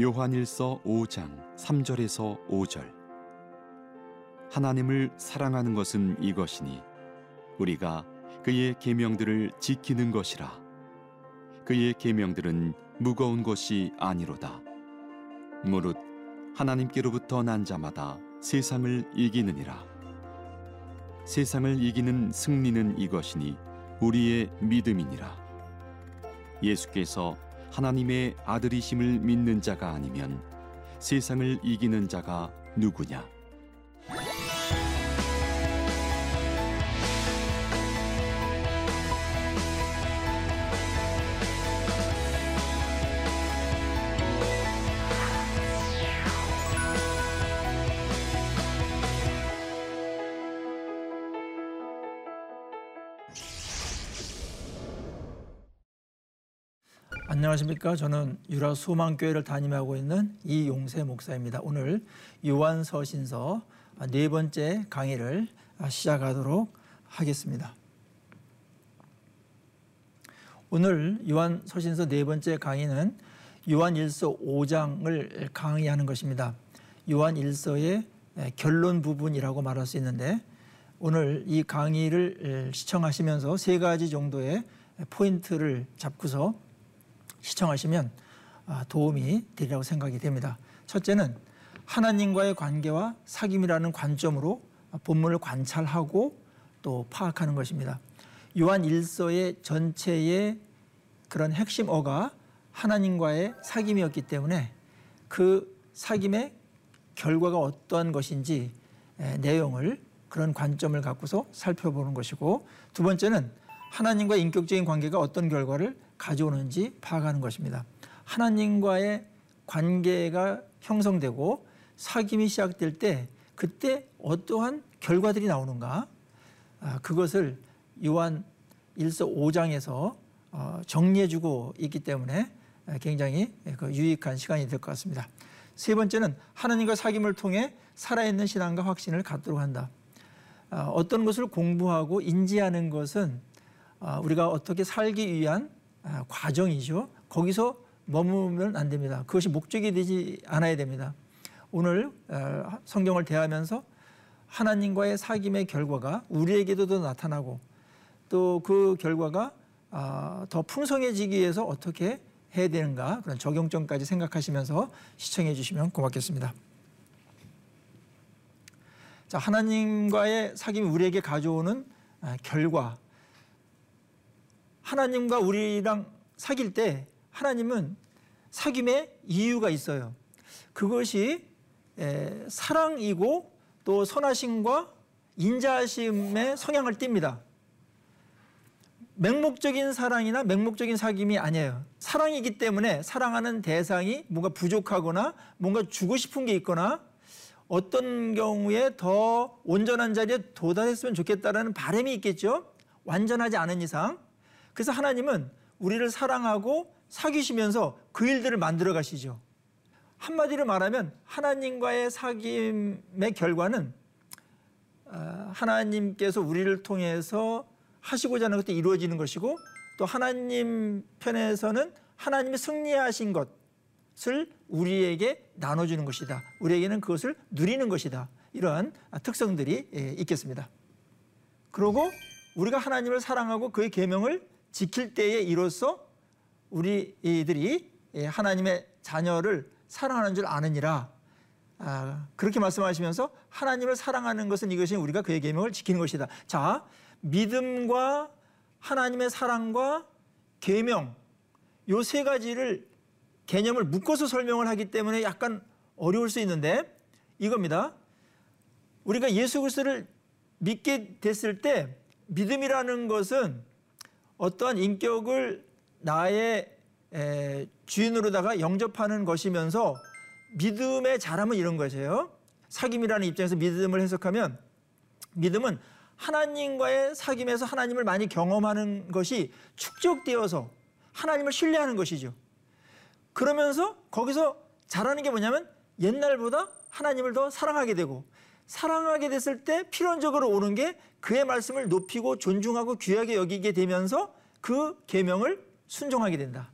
요한일서 5장 3절에서 5절. 하나님을 사랑하는 것은 이것이니 우리가 그의 계명들을 지키는 것이라. 그의 계명들은 무거운 것이 아니로다. 무릇 하나님께로부터 난 자마다 세상을 이기느니라. 세상을 이기는 승리는 이것이니 우리의 믿음이니라. 예수께서 하나님의 아들이심을 믿는 자가 아니면 세상을 이기는 자가 누구냐 안녕하십니까. 저는 유라 수망교회를 담임하고 있는 이용세 목사입니다. 오늘 요한서신서 네 번째 강의를 시작하도록 하겠습니다. 오늘 요한서신서 네 번째 강의는 요한일서 5장을 강의하는 것입니다. 요한일서의 결론 부분이라고 말할 수 있는데 오늘 이 강의를 시청하시면서 세 가지 정도의 포인트를 잡고서 시청하시면 아, 도움이 되리라고 생각이 됩니다. 첫째는 하나님과의 관계와 사귐이라는 관점으로 본문을 관찰하고 또 파악하는 것입니다. 요한 1서의 전체의 그런 핵심어가 하나님과의 사귐이었기 때문에 그 사귐의 결과가 어떠한 것인지 내용을 그런 관점을 갖고서 살펴보는 것이고 두 번째는 하나님과 인격적인 관계가 어떤 결과를 가져오는지 파악하는 것입니다. 하나님과의 관계가 형성되고 사귐이 시작될 때 그때 어떠한 결과들이 나오는가 아, 그것을 요한 1서 5장에서 어, 정리해주고 있기 때문에 굉장히 그 유익한 시간이 될 것 같습니다. 세 번째는 하나님과 사귐을 통해 살아있는 신앙과 확신을 갖도록 한다. 아, 어떤 것을 공부하고 인지하는 것은 아, 우리가 어떻게 살기 위한 아, 과정이죠. 거기서 머무면 안 됩니다. 그것이 목적이 되지 않아야 됩니다. 오늘 어, 성경을 대하면서 하나님과의 사귐의 결과가 우리에게도 더 나타나고 또 그 결과가 아, 더 풍성해지기 위해서 어떻게 해야 되는가 그런 적용점까지 생각하시면서 시청해 주시면 고맙겠습니다. 자, 하나님과의 사귐이 우리에게 가져오는 결과 하나님과 우리랑 사귈 때 하나님은 사귐의 이유가 있어요. 그것이 사랑이고 또 선하심과 인자하심의 성향을 띱니다. 맹목적인 사랑이나 맹목적인 사귐이 아니에요. 사랑이기 때문에 사랑하는 대상이 뭔가 부족하거나 뭔가 주고 싶은 게 있거나 어떤 경우에 더 온전한 자리에 도달했으면 좋겠다라는 바람이 있겠죠. 완전하지 않은 이상 그래서 하나님은 우리를 사랑하고 사귀시면서 그 일들을 만들어 가시죠. 한마디로 말하면 하나님과의 사귐의 결과는 아, 하나님께서 우리를 통해서 하시고자 하는 것도 이루어지는 것이고 또 하나님 편에서는 하나님이 승리하신 것을 우리에게 나눠주는 것이다. 우리에게는 그것을 누리는 것이다. 이러한 특성들이 예, 있겠습니다. 그리고 우리가 하나님을 사랑하고 그의 계명을 지킬 때에 이로써 우리들이 예, 하나님의 자녀를 사랑하는 줄 아느니라. 아, 그렇게 말씀하시면서 하나님을 사랑하는 것은 이것이 우리가 그의 계명을 지키는 것이다. 자, 믿음과 하나님의 사랑과 계명 요 세 가지를 개념을 묶어서 설명을 하기 때문에 약간 어려울 수 있는데 이겁니다. 우리가 예수 그리스도를 믿게 됐을 때 믿음이라는 것은 어떠한 인격을 나의 주인으로다가 영접하는 것이면서 믿음의 자람은 이런 것이에요. 사귐이라는 입장에서 믿음을 해석하면 믿음은 하나님과의 사귐에서 하나님을 많이 경험하는 것이 축적되어서 하나님을 신뢰하는 것이죠. 그러면서 거기서 잘하는 게 뭐냐면 옛날보다 하나님을 더 사랑하게 되고 사랑하게 됐을 때 필연적으로 오는 게 그의 말씀을 높이고 존중하고 귀하게 여기게 되면서 그 계명을 순종하게 된다.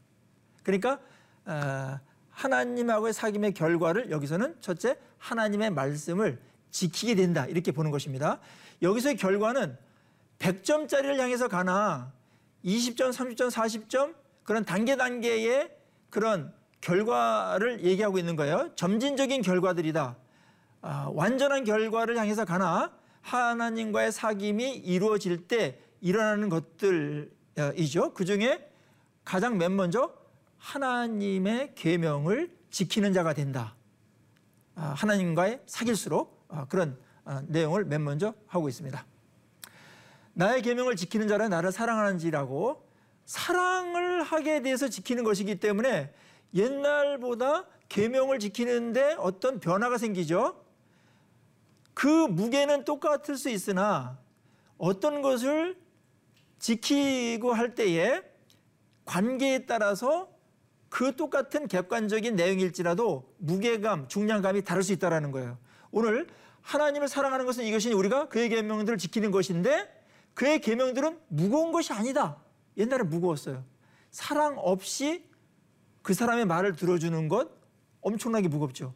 그러니까 어, 하나님하고의 사귐의 결과를 여기서는 첫째 하나님의 말씀을 지키게 된다 이렇게 보는 것입니다. 여기서의 결과는 100점짜리를 향해서 가나 20점, 30점, 40점 그런 단계 단계의 그런 결과를 얘기하고 있는 거예요. 점진적인 결과들이다. 아, 완전한 결과를 향해서 가나 하나님과의 사귐이 이루어질 때 일어나는 것들이죠. 그 중에 가장 맨 먼저 하나님의 계명을 지키는 자가 된다. 아, 하나님과의 사귈수록 아, 그런 아, 내용을 맨 먼저 하고 있습니다. 나의 계명을 지키는 자는 나를 사랑하는지라고 사랑을 하게 돼서 지키는 것이기 때문에 옛날보다 계명을 지키는데 어떤 변화가 생기죠. 그 무게는 똑같을 수 있으나 어떤 것을 지키고 할 때에 관계에 따라서 그 똑같은 객관적인 내용일지라도 무게감, 중량감이 다를 수 있다는 거예요. 오늘 하나님을 사랑하는 것은 이것이 우리가 그의 계명들을 지키는 것인데 그의 계명들은 무거운 것이 아니다. 옛날에 무거웠어요. 사랑 없이 그 사람의 말을 들어주는 것 엄청나게 무겁죠.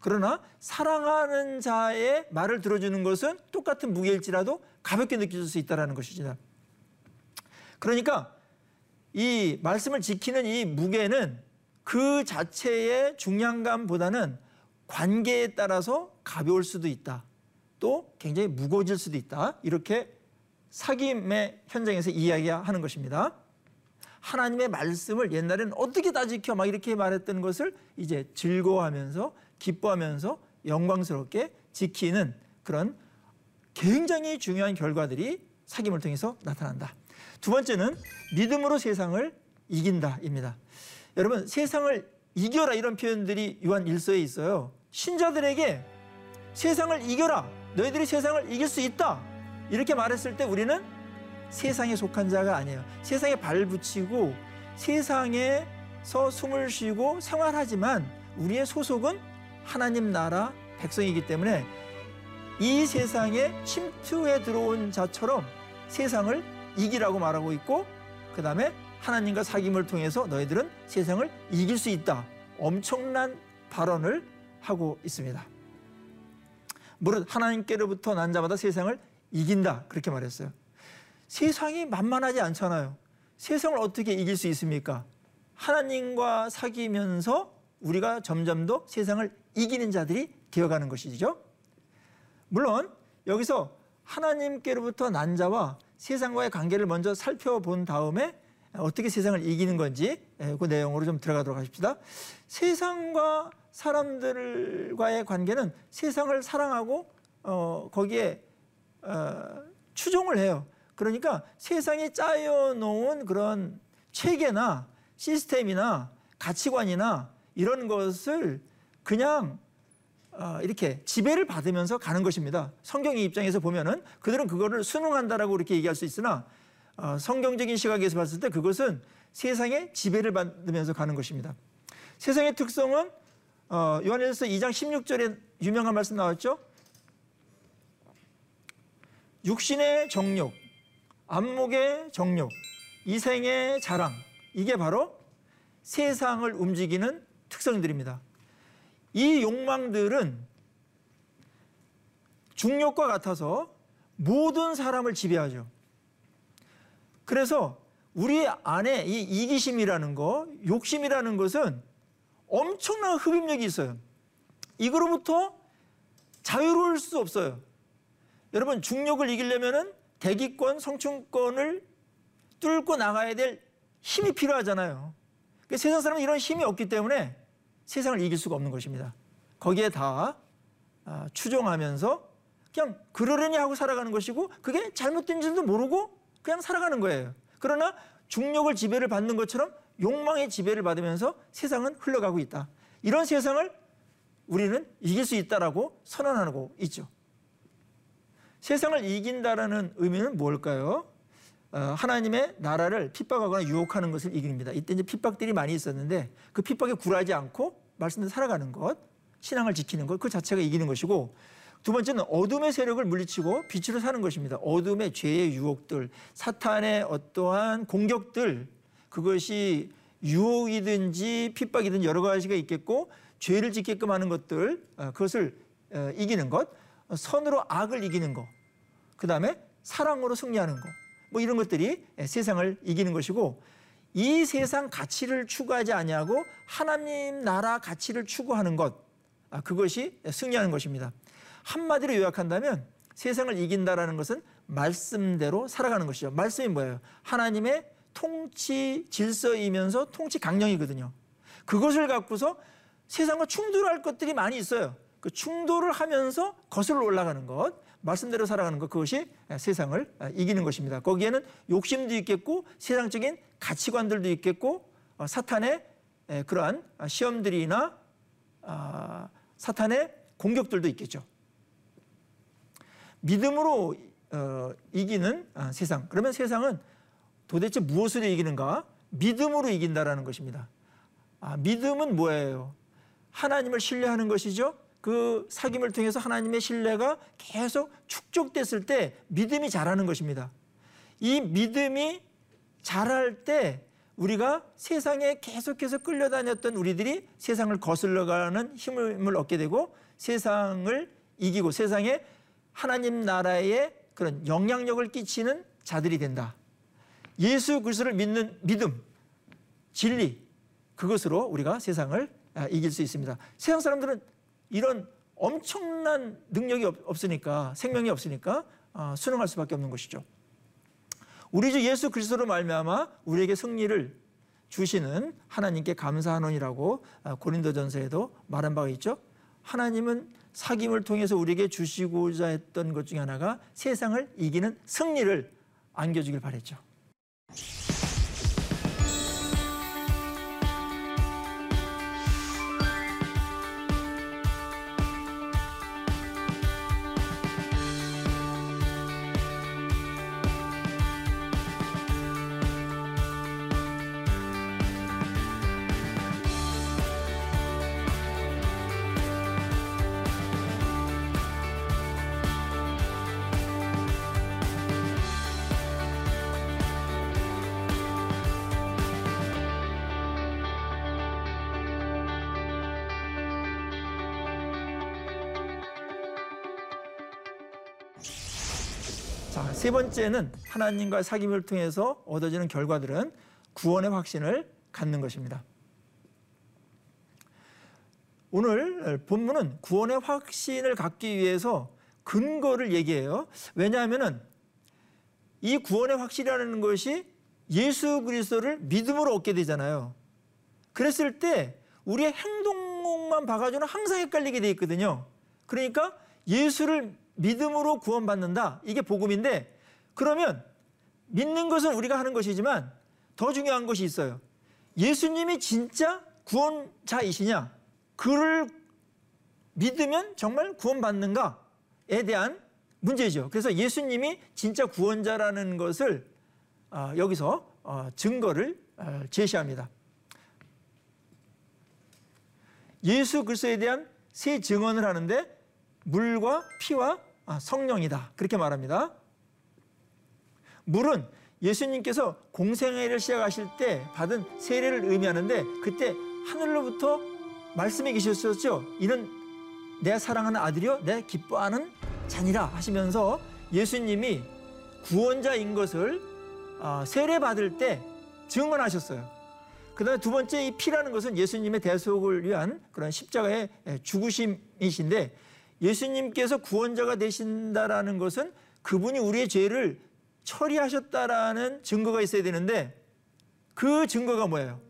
그러나 사랑하는 자의 말을 들어주는 것은 똑같은 무게일지라도 가볍게 느껴질 수 있다는 것이죠. 그러니까 이 말씀을 지키는 이 무게는 그 자체의 중량감보다는 관계에 따라서 가벼울 수도 있다. 또 굉장히 무거워질 수도 있다. 이렇게 사귐의 현장에서 이야기하는 것입니다. 하나님의 말씀을 옛날에는 어떻게 다 지켜 막 이렇게 말했던 것을 이제 즐거워하면서 기뻐하면서 영광스럽게 지키는 그런 굉장히 중요한 결과들이 사귐을 통해서 나타난다. 두 번째는 믿음으로 세상을 이긴다입니다. 여러분 세상을 이겨라 이런 표현들이 요한 일서에 있어요. 신자들에게 세상을 이겨라. 너희들이 세상을 이길 수 있다. 이렇게 말했을 때 우리는 세상에 속한 자가 아니에요. 세상에 발 붙이고 세상에서 숨을 쉬고 생활하지만 우리의 소속은 하나님 나라 백성이기 때문에 이 세상에 침투해 들어온 자처럼 세상을 이기라고 말하고 있고 그 다음에 하나님과 사귐을 통해서 너희들은 세상을 이길 수 있다. 엄청난 발언을 하고 있습니다. 무릇 하나님께로부터 난 자마다 세상을 이긴다. 그렇게 말했어요. 세상이 만만하지 않잖아요. 세상을 어떻게 이길 수 있습니까? 하나님과 사귀면서 우리가 점점 더 세상을 이기는 자들이 되어가는 것이죠. 물론 여기서 하나님께로부터 난 자와 세상과의 관계를 먼저 살펴본 다음에 어떻게 세상을 이기는 건지 그 내용으로 좀 들어가도록 하십시다. 세상과 사람들과의 관계는 세상을 사랑하고 어, 거기에 어, 추종을 해요. 그러니까 세상이 짜여 놓은 그런 체계나 시스템이나 가치관이나 이런 것을 그냥 어, 이렇게 지배를 받으면서 가는 것입니다. 성경의 입장에서 보면은 그들은 그거를 순응한다라고 이렇게 얘기할 수 있으나 어, 성경적인 시각에서 봤을 때 그것은 세상의 지배를 받으면서 가는 것입니다. 세상의 특성은 어, 요한일서 2장 16절에 유명한 말씀 나왔죠. 육신의 정욕, 안목의 정욕, 이생의 자랑 이게 바로 세상을 움직이는 특성들입니다. 이 욕망들은 중력과 같아서 모든 사람을 지배하죠. 그래서 우리 안에 이 이기심이라는 거, 욕심이라는 것은 엄청난 흡입력이 있어요. 이거로부터 자유로울 수 없어요. 여러분 중력을 이기려면은 대기권, 성층권을 뚫고 나가야 될 힘이 필요하잖아요. 그러니까 세상 사람은 이런 힘이 없기 때문에 세상을 이길 수가 없는 것입니다. 거기에 다 아, 추종하면서 그냥 그러려니 하고 살아가는 것이고 그게 잘못된 줄도 모르고 그냥 살아가는 거예요. 그러나 중력을 지배를 받는 것처럼 욕망의 지배를 받으면서 세상은 흘러가고 있다. 이런 세상을 우리는 이길 수 있다라고 선언하고 있죠. 세상을 이긴다라는 의미는 뭘까요? 어, 하나님의 나라를 핍박하거나 유혹하는 것을 이깁니다. 이때 이제 핍박들이 많이 있었는데 그 핍박에 굴하지 않고 말씀대로 살아가는 것, 신앙을 지키는 것, 그 자체가 이기는 것이고 두 번째는 어둠의 세력을 물리치고 빛으로 사는 것입니다. 어둠의 죄의 유혹들, 사탄의 어떠한 공격들, 그것이 유혹이든지 핍박이든 여러 가지가 있겠고 죄를 짓게끔 하는 것들 어, 그것을 어, 이기는 것 선으로 악을 이기는 것 그 다음에 사랑으로 승리하는 것 뭐 이런 것들이 세상을 이기는 것이고 이 세상 가치를 추구하지 아니하고 하나님 나라 가치를 추구하는 것 아, 그것이 승리하는 것입니다. 한마디로 요약한다면 세상을 이긴다라는 것은 말씀대로 살아가는 것이죠. 말씀이 뭐예요? 하나님의 통치 질서이면서 통치 강령이거든요. 그것을 갖고서 세상과 충돌할 것들이 많이 있어요. 그 충돌을 하면서 거슬러 올라가는 것, 말씀대로 살아가는 것, 그것이 세상을 이기는 것입니다. 거기에는 욕심도 있겠고, 세상적인 가치관들도 있겠고, 어, 사탄의 그러한 시험들이나 아, 사탄의 공격들도 있겠죠. 믿음으로 어, 이기는 아, 세상. 그러면 세상은 도대체 무엇으로 이기는가? 믿음으로 이긴다라는 것입니다. 아, 믿음은 뭐예요? 하나님을 신뢰하는 것이죠. 그 사귐을 통해서 하나님의 신뢰가 계속 축적됐을 때 믿음이 자라는 것입니다. 이 믿음이 자랄 때 우리가 세상에 계속해서 끌려다녔던 우리들이 세상을 거슬러가는 힘을 얻게 되고 세상을 이기고 세상에 하나님 나라의 그런 영향력을 끼치는 자들이 된다. 예수 그리스도를 믿는 믿음, 진리 그것으로 우리가 세상을 아, 이길 수 있습니다. 세상 사람들은 이런 엄청난 능력이 없 으니까 생명이 없으니까 아, 순응할 수밖에 없는 것이죠. 우리 주 예수 그리스도로 말미암아 우리에게 승리를 주시는 하나님께 감사하노니라고 아, 고린도전서에도 말한 바가 있죠. 하나님은 사귐을 통해서 우리에게 주시고자 했던 것 중에 하나가 세상을 이기는 승리를 안겨주길 바랬죠. 세 번째는 하나님과 사귐을 통해서 얻어지는 결과들은 구원의 확신을 갖는 것입니다. 오늘 본문은 구원의 확신을 갖기 위해서 근거를 얘기해요. 왜냐하면이 구원의 확신이라는 것이 예수 그리스도를 믿음으로 얻게 되잖아요. 그랬을 때 우리의 행동만 봐가지고는 항상 헷갈리게 돼 있거든요. 그러니까 예수를 믿음으로 구원받는다. 이게 복음인데 그러면 믿는 것은 우리가 하는 것이지만 더 중요한 것이 있어요. 예수님이 진짜 구원자이시냐? 그를 믿으면 정말 구원받는가에 대한 문제죠. 그래서 예수님이 진짜 구원자라는 것을 어, 여기서 어, 증거를 어, 제시합니다. 예수 그리스도에 대한 세 증언을 하는데 물과 피와 아, 성령이다. 그렇게 말합니다. 물은 예수님께서 공생애를 시작하실 때 받은 세례를 의미하는데 그때 하늘로부터 말씀해 계셨었죠. 이는 내 사랑하는 아들이요 내 기뻐하는 자니라 하시면서 예수님이 구원자인 것을 아, 세례 받을 때 증언하셨어요. 그다음에 두 번째 이 피라는 것은 예수님의 대속을 위한 그런 십자가의 죽으심이신데 예수님께서 구원자가 되신다라는 것은 그분이 우리의 죄를 처리하셨다라는 증거가 있어야 되는데 그 증거가 뭐예요?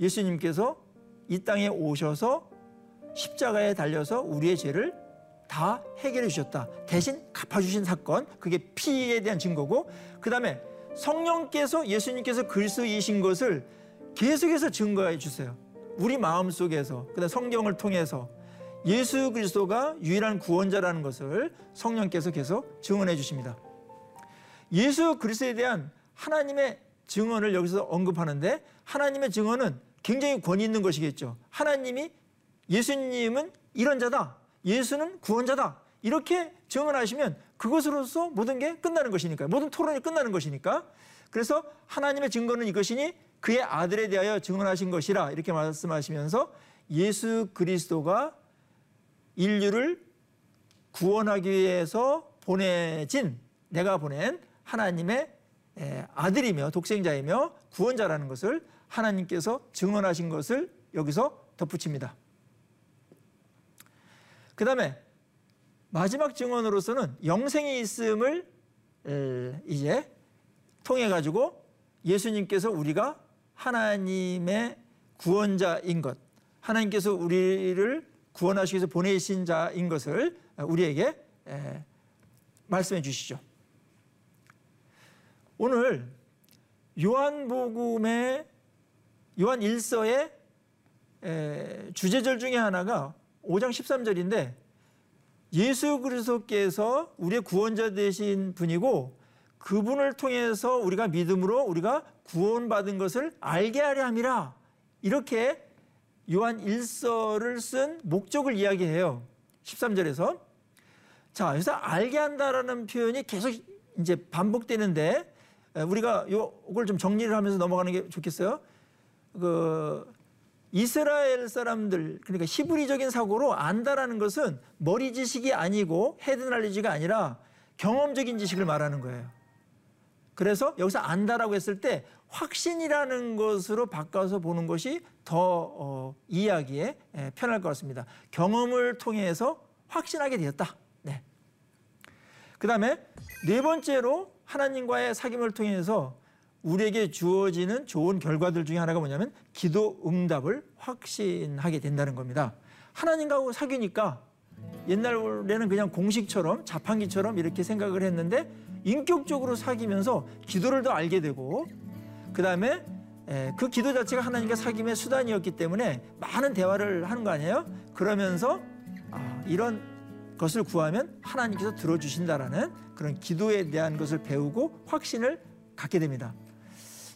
예수님께서 이 땅에 오셔서 십자가에 달려서 우리의 죄를 다 해결해 주셨다. 대신 갚아주신 사건, 그게 피에 대한 증거고, 그 다음에 성령께서 예수님께서 그리스도이신 것을 계속해서 증거해 주세요. 우리 마음 속에서, 그 다음 성경을 통해서 예수 그리스도가 유일한 구원자라는 것을 성령께서 계속 증언해 주십니다. 예수 그리스도에 대한 하나님의 증언을 여기서 언급하는데 하나님의 증언은 굉장히 권위 있는 것이겠죠. 하나님이 예수님은 이런 자다. 예수는 구원자다. 이렇게 증언하시면 그것으로서 모든 게 끝나는 것이니까 모든 토론이 끝나는 것이니까 그래서 하나님의 증거는 이것이니 그의 아들에 대하여 증언하신 것이라 이렇게 말씀하시면서 예수 그리스도가 인류를 구원하기 위해서 보내진 내가 보낸 하나님의 아들이며 독생자이며 구원자라는 것을 하나님께서 증언하신 것을 여기서 덧붙입니다. 그 다음에 마지막 증언으로서는 영생이 있음을 이제 통해 가지고 예수님께서 우리가 하나님의 구원자인 것, 하나님께서 우리를 구원하시기 위해서 보내신 자인 것을 우리에게 말씀해 주시죠. 오늘 요한복음의 요한 1서의 주제절 중에 하나가 5장 13절인데 예수 그리스도께서 우리의 구원자 되신 분이고 그분을 통해서 우리가 믿음으로 우리가 구원받은 것을 알게 하려 함이라 이렇게 요한 1서를 쓴 목적을 이야기해요. 13절에서 자, 그래서 알게 한다라는 표현이 계속 이제 반복되는데 우리가 요걸 좀 정리를 하면서 넘어가는 게 좋겠어요. 그 이스라엘 사람들 그러니까 히브리적인 사고로 안다라는 것은 머리 지식이 아니고 head knowledge가 아니라 경험적인 지식을 말하는 거예요. 그래서 여기서 안다라고 했을 때 확신이라는 것으로 바꿔서 보는 것이 더 어, 이해하기에 편할 것 같습니다. 경험을 통해서 확신하게 되었다. 네. 그 다음에 네 번째로 하나님과의 사귐을 통해서 우리에게 주어지는 좋은 결과들 중에 하나가 뭐냐면 기도 응답을 확신하게 된다는 겁니다. 하나님과 사귀니까 옛날에는 그냥 공식처럼 자판기처럼 이렇게 생각을 했는데 인격적으로 사귀면서 기도를 더 알게 되고 그 다음에 그 기도 자체가 하나님과 사귐의 수단이었기 때문에 많은 대화를 하는 거 아니에요? 그러면서 아, 이런 것을 구하면 하나님께서 들어주신다라는 그런 기도에 대한 것을 배우고 확신을 갖게 됩니다.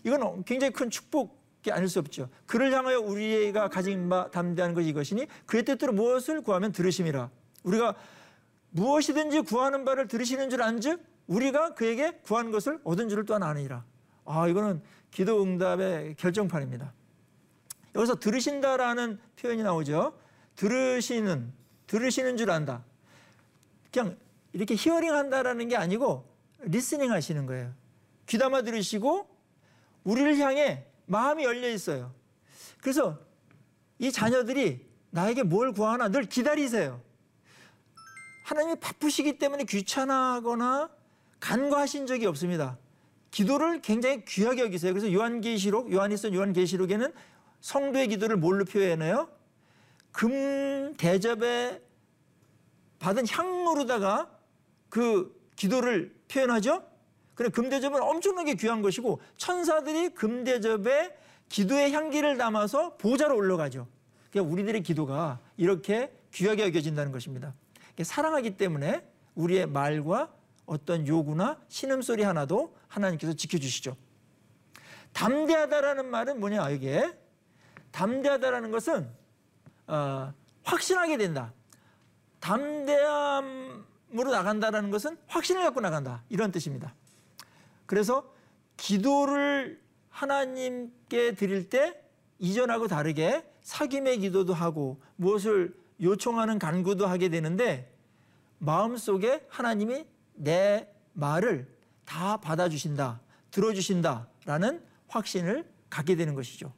이건 굉장히 큰 축복이 아닐 수 없죠. 그를 향하여 우리가 가진 바 담대한 것이 이것이니 그의 뜻대로 무엇을 구하면 들으심이라. 우리가 무엇이든지 구하는 바를 들으시는 줄 안즉 우리가 그에게 구한 것을 얻은 줄을 또한 아니라. 아 이거는 기도 응답의 결정판입니다. 여기서 들으신다라는 표현이 나오죠. 들으시는 들으시는 줄 안다. 그냥 이렇게 hearing 한다라는 게 아니고 listening 하시는 거예요. 귀담아 들으시고 우리를 향해 마음이 열려 있어요. 그래서 이 자녀들이 나에게 뭘 구하나 늘 기다리세요. 하나님이 바쁘시기 때문에 귀찮아하거나 간과하신 적이 없습니다. 기도를 굉장히 귀하게 여기세요. 그래서 요한계시록, 요한이 쓴 요한계시록에는 성도의 기도를 뭘로 표현해요? 금 대접에 받은 향으로다가 그 기도를 표현하죠. 그래 금 대접은 엄청나게 귀한 것이고 천사들이 금 대접에 기도의 향기를 담아서 보좌로 올라가죠. 그러니까 우리들의 기도가 이렇게 귀하게 여겨진다는 것입니다. 사랑하기 때문에 우리의 말과 어떤 요구나 신음소리 하나도 하나님께서 지켜주시죠. 담대하다라는 말은 뭐냐 이게 담대하다라는 것은 어, 확신하게 된다. 담대함으로 나간다라는 것은 확신을 갖고 나간다 이런 뜻입니다. 그래서 기도를 하나님께 드릴 때 이전하고 다르게 사귐의 기도도 하고 무엇을 요청하는 간구도 하게 되는데 마음속에 하나님이 내 말을 다 받아주신다, 들어주신다라는 확신을 갖게 되는 것이죠.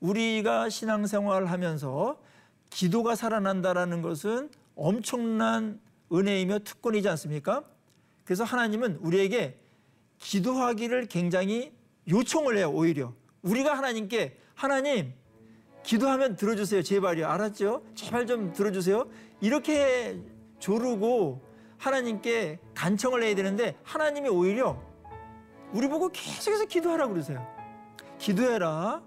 우리가 신앙생활을 하면서 기도가 살아난다라는 것은 엄청난 은혜이며 특권이지 않습니까? 그래서 하나님은 우리에게 기도하기를 굉장히 요청을 해요, 오히려. 우리가 하나님께 하나님 기도하면 들어주세요. 제발요. 알았죠? 제발 좀 들어주세요. 이렇게 조르고 하나님께 간청을 해야 되는데 하나님이 오히려 우리 보고 계속해서 기도하라고 그러세요. 기도해라.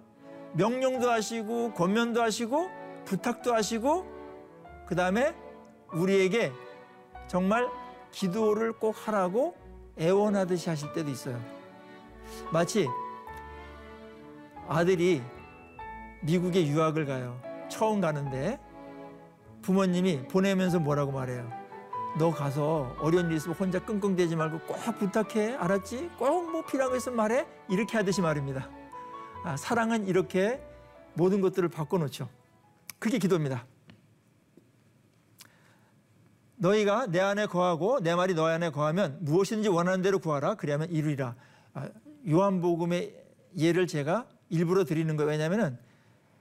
명령도 하시고 권면도 하시고 부탁도 하시고 그 다음에 우리에게 정말 기도를 꼭 하라고 애원하듯이 하실 때도 있어요. 마치 아들이 미국에 유학을 가요. 처음 가는데 부모님이 보내면서 뭐라고 말해요. 너 가서 어려운 일 있으면 혼자 끙끙대지 말고 꼭 부탁해. 알았지? 꼭 뭐 필요한 거 있으면 말해. 이렇게 하듯이 말입니다. 아, 사랑은 이렇게 모든 것들을 바꿔놓죠. 그게 기도입니다. 너희가 내 안에 거하고 내 말이 너희 안에 거하면 무엇이든지 원하는 대로 구하라 그리하면 이루리라. 아, 요한복음의 예를 제가 일부러 드리는 거예요. 왜냐하면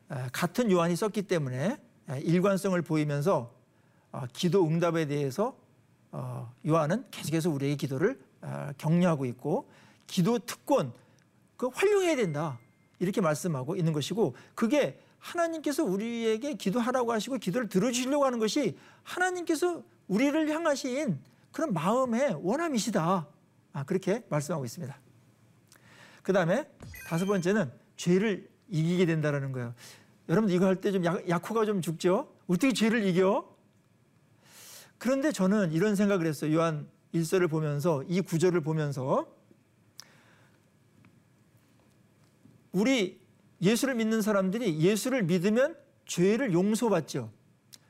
아, 같은 요한이 썼기 때문에 아, 일관성을 보이면서 기도 응답에 대해서 어, 요한은 계속해서 우리에게 기도를 격려하고 있고 기도 특권 그 활용해야 된다 이렇게 말씀하고 있는 것이고 그게 하나님께서 우리에게 기도하라고 하시고 기도를 들어주시려고 하는 것이 하나님께서 우리를 향하신 그런 마음의 원함이시다. 아, 그렇게 말씀하고 있습니다. 그 다음에 다섯 번째는 죄를 이기게 된다는 거예요. 여러분들 이거 할 때좀 약호가 좀 죽죠? 어떻게 죄를 이겨? 그런데 저는 이런 생각을 했어요. 요한 1서를 보면서 이 구절을 보면서 우리 예수를 믿는 사람들이 예수를 믿으면 죄를 용서받죠.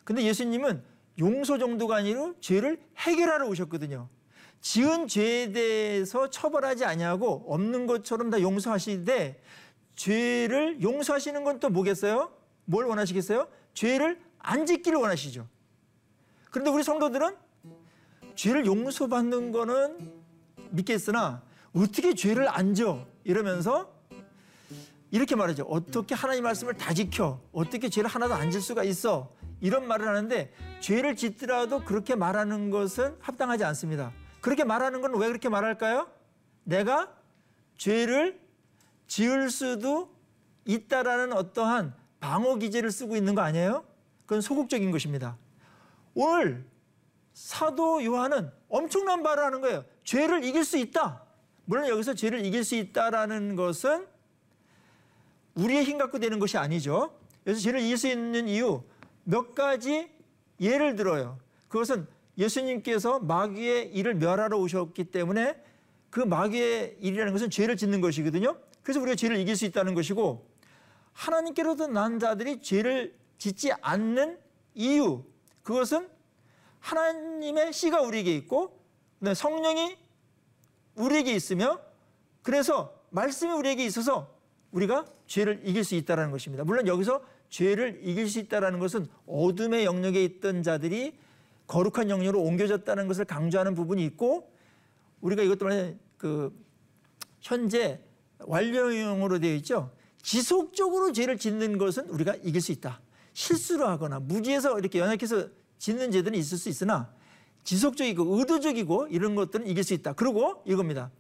근데 예수님은 용서 정도가 아니라 죄를 해결하러 오셨거든요. 지은 죄에 대해서 처벌하지 아니하고 없는 것처럼 다 용서하시되 죄를 용서하시는 건 또 뭐겠어요? 뭘 원하시겠어요? 죄를 안 짓기를 원하시죠. 그런데 우리 성도들은 죄를 용서받는 거는 믿겠으나 어떻게 죄를 안 져? 이러면서 이렇게 말하죠. 어떻게 하나님 말씀을 다 지켜? 어떻게 죄를 하나도 안 질 수가 있어? 이런 말을 하는데 죄를 짓더라도 그렇게 말하는 것은 합당하지 않습니다. 그렇게 말하는 건 왜 그렇게 말할까요? 내가 죄를 지을 수도 있다라는 어떠한 방어 기제를 쓰고 있는 거 아니에요? 그건 소극적인 것입니다. 오늘 사도 요한은 엄청난 말을 하는 거예요. 죄를 이길 수 있다. 물론 여기서 죄를 이길 수 있다라는 것은 우리의 힘 갖고 되는 것이 아니죠. 그래서 죄를 이길 수 있는 이유 몇 가지 예를 들어요. 그것은 예수님께서 마귀의 일을 멸하러 오셨기 때문에 그 마귀의 일이라는 것은 죄를 짓는 것이거든요. 그래서 우리가 죄를 이길 수 있다는 것이고 하나님께로도 난 자들이 죄를 짓지 않는 이유 그것은 하나님의 씨가 우리에게 있고 성령이 우리에게 있으며 그래서 말씀이 우리에게 있어서 우리가 죄를 이길 수 있다는 것입니다. 물론 여기서 죄를 이길 수 있다는 것은 어둠의 영역에 있던 자들이 거룩한 영역으로 옮겨졌다는 것을 강조하는 부분이 있고 우리가 이것 때문에 그 현재 완료형으로 되어 있죠. 지속적으로 죄를 짓는 것은 우리가 이길 수 있다. 실수를 하거나 무지해서 이렇게 연약해서 짓는 죄들은 있을 수 있으나 지속적이고 의도적이고 이런 것들은 이길 수 있다. 그리고 이겁니다.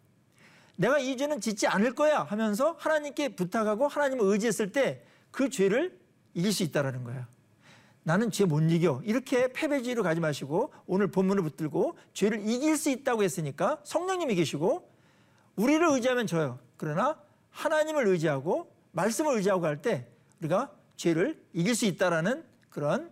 내가 이 죄는 짓지 않을 거야 하면서 하나님께 부탁하고 하나님을 의지했을 때 그 죄를 이길 수 있다라는 거예요. 나는 죄 못 이겨. 이렇게 패배주의로 가지 마시고 오늘 본문을 붙들고 죄를 이길 수 있다고 했으니까 성령님이 계시고 우리를 의지하면 져요. 그러나 하나님을 의지하고 말씀을 의지하고 할 때 우리가 죄를 이길 수 있다라는 그런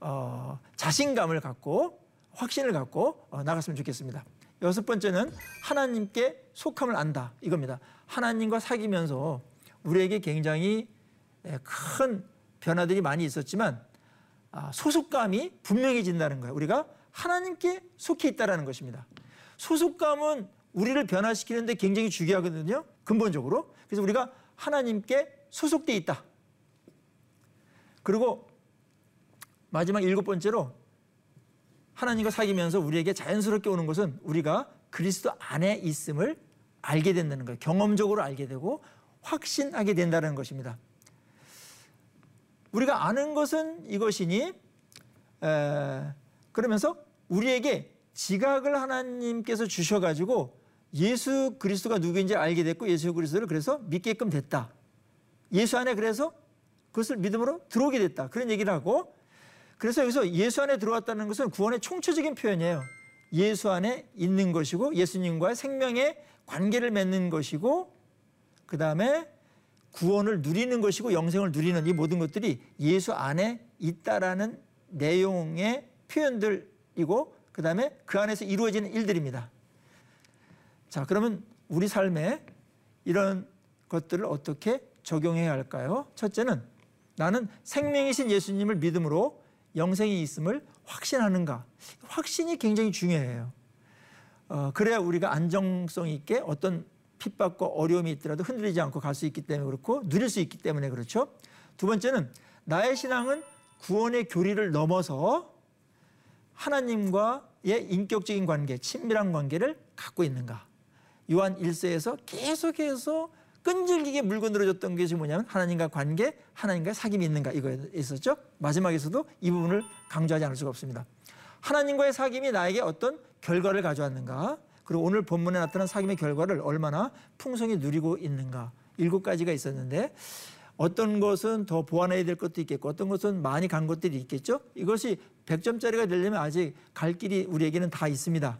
어, 자신감을 갖고 확신을 갖고 어, 나갔으면 좋겠습니다. 여섯 번째는 하나님께 속함을 안다 이겁니다. 하나님과 사귀면서 우리에게 굉장히 예, 큰 변화들이 많이 있었지만 아, 소속감이 분명해진다는 거예요. 우리가 하나님께 속해 있다라는 것입니다. 소속감은 우리를 변화시키는데 굉장히 중요하거든요. 근본적으로. 그래서 우리가 하나님께 소속돼 있다. 그리고 마지막 일곱 번째로 하나님과 사귀면서 우리에게 자연스럽게 오는 것은 우리가 그리스도 안에 있음을 알게 된다는 거예요. 경험적으로 알게 되고 확신하게 된다는 것입니다. 우리가 아는 것은 이것이니 에, 그러면서 우리에게 지각을 하나님께서 주셔가지고 예수 그리스도가 누구인지 알게 됐고 예수 그리스도를 그래서 믿게끔 됐다. 예수 안에 그래서 그것을 믿음으로 들어오게 됐다. 그런 얘기를 하고 그래서 여기서 예수 안에 들어왔다는 것은 구원의 총체적인 표현이에요. 예수 안에 있는 것이고 예수님과의 생명의 관계를 맺는 것이고 그 다음에 구원을 누리는 것이고 영생을 누리는 이 모든 것들이 예수 안에 있다라는 내용의 표현들이고 그 다음에 그 안에서 이루어지는 일들입니다. 자 그러면 우리 삶에 이런 것들을 어떻게 적용해야 할까요? 첫째는 나는 생명이신 예수님을 믿음으로 영생이 있음을 확신하는가? 확신이 굉장히 중요해요. 어, 그래야 우리가 안정성 있게 어떤 핍박과 어려움이 있더라도 흔들리지 않고 갈 수 있기 때문에 그렇고 누릴 수 있기 때문에 그렇죠. 두 번째는 나의 신앙은 구원의 교리를 넘어서 하나님과의 인격적인 관계, 친밀한 관계를 갖고 있는가. 요한 1세에서 계속해서 끈질기게 물고 늘어졌던 것이 뭐냐면 하나님과 관계, 하나님과 사귐이 있는가 이거에 있었죠. 마지막에서도 이 부분을 강조하지 않을 수가 없습니다. 하나님과의 사귐이 나에게 어떤 결과를 가져왔는가? 그리고 오늘 본문에 나타난 사귐의 결과를 얼마나 풍성히 누리고 있는가? 일곱 가지가 있었는데 어떤 것은 더 보완해야 될 것도 있겠고 어떤 것은 많이 간 것들이 있겠죠. 이것이 100점짜리가 되려면 아직 갈 길이 우리에게는 다 있습니다.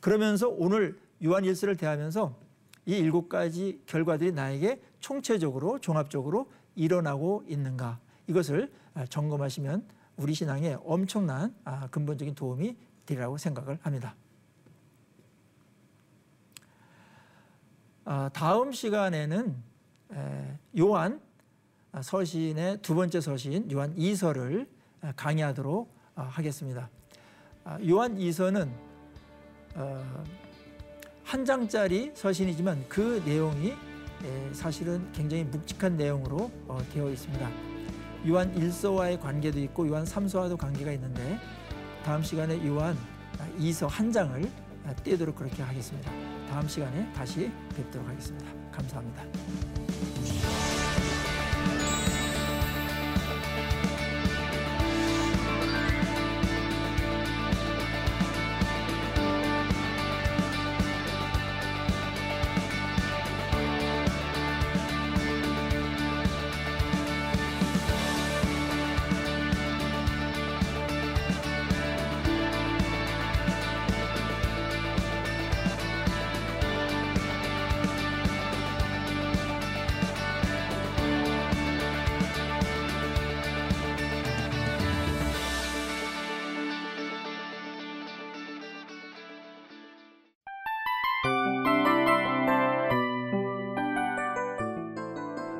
그러면서 오늘 요한 일서를 대하면서 이 일곱 가지 결과들이 나에게 총체적으로 종합적으로 일어나고 있는가 이것을 점검하시면 우리 신앙에 엄청난 아, 근본적인 도움이 되리라고 생각을 합니다. 아, 다음 시간에는 요한 서신의 두 번째 서신 요한 2서를 강의하도록 아, 하겠습니다. 요한 2서는 어, 한 장짜리 서신이지만 그 내용이 사실은 굉장히 묵직한 내용으로 어, 되어 있습니다. 요한 1서와의 관계도 있고 요한 3서와도 관계가 있는데 다음 시간에 요한 2서 한 장을 떼도록 그렇게 하겠습니다. 다음 시간에 다시 뵙도록 하겠습니다. 감사합니다.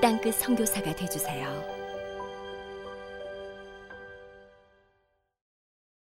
땅끝 성교사가 되주세요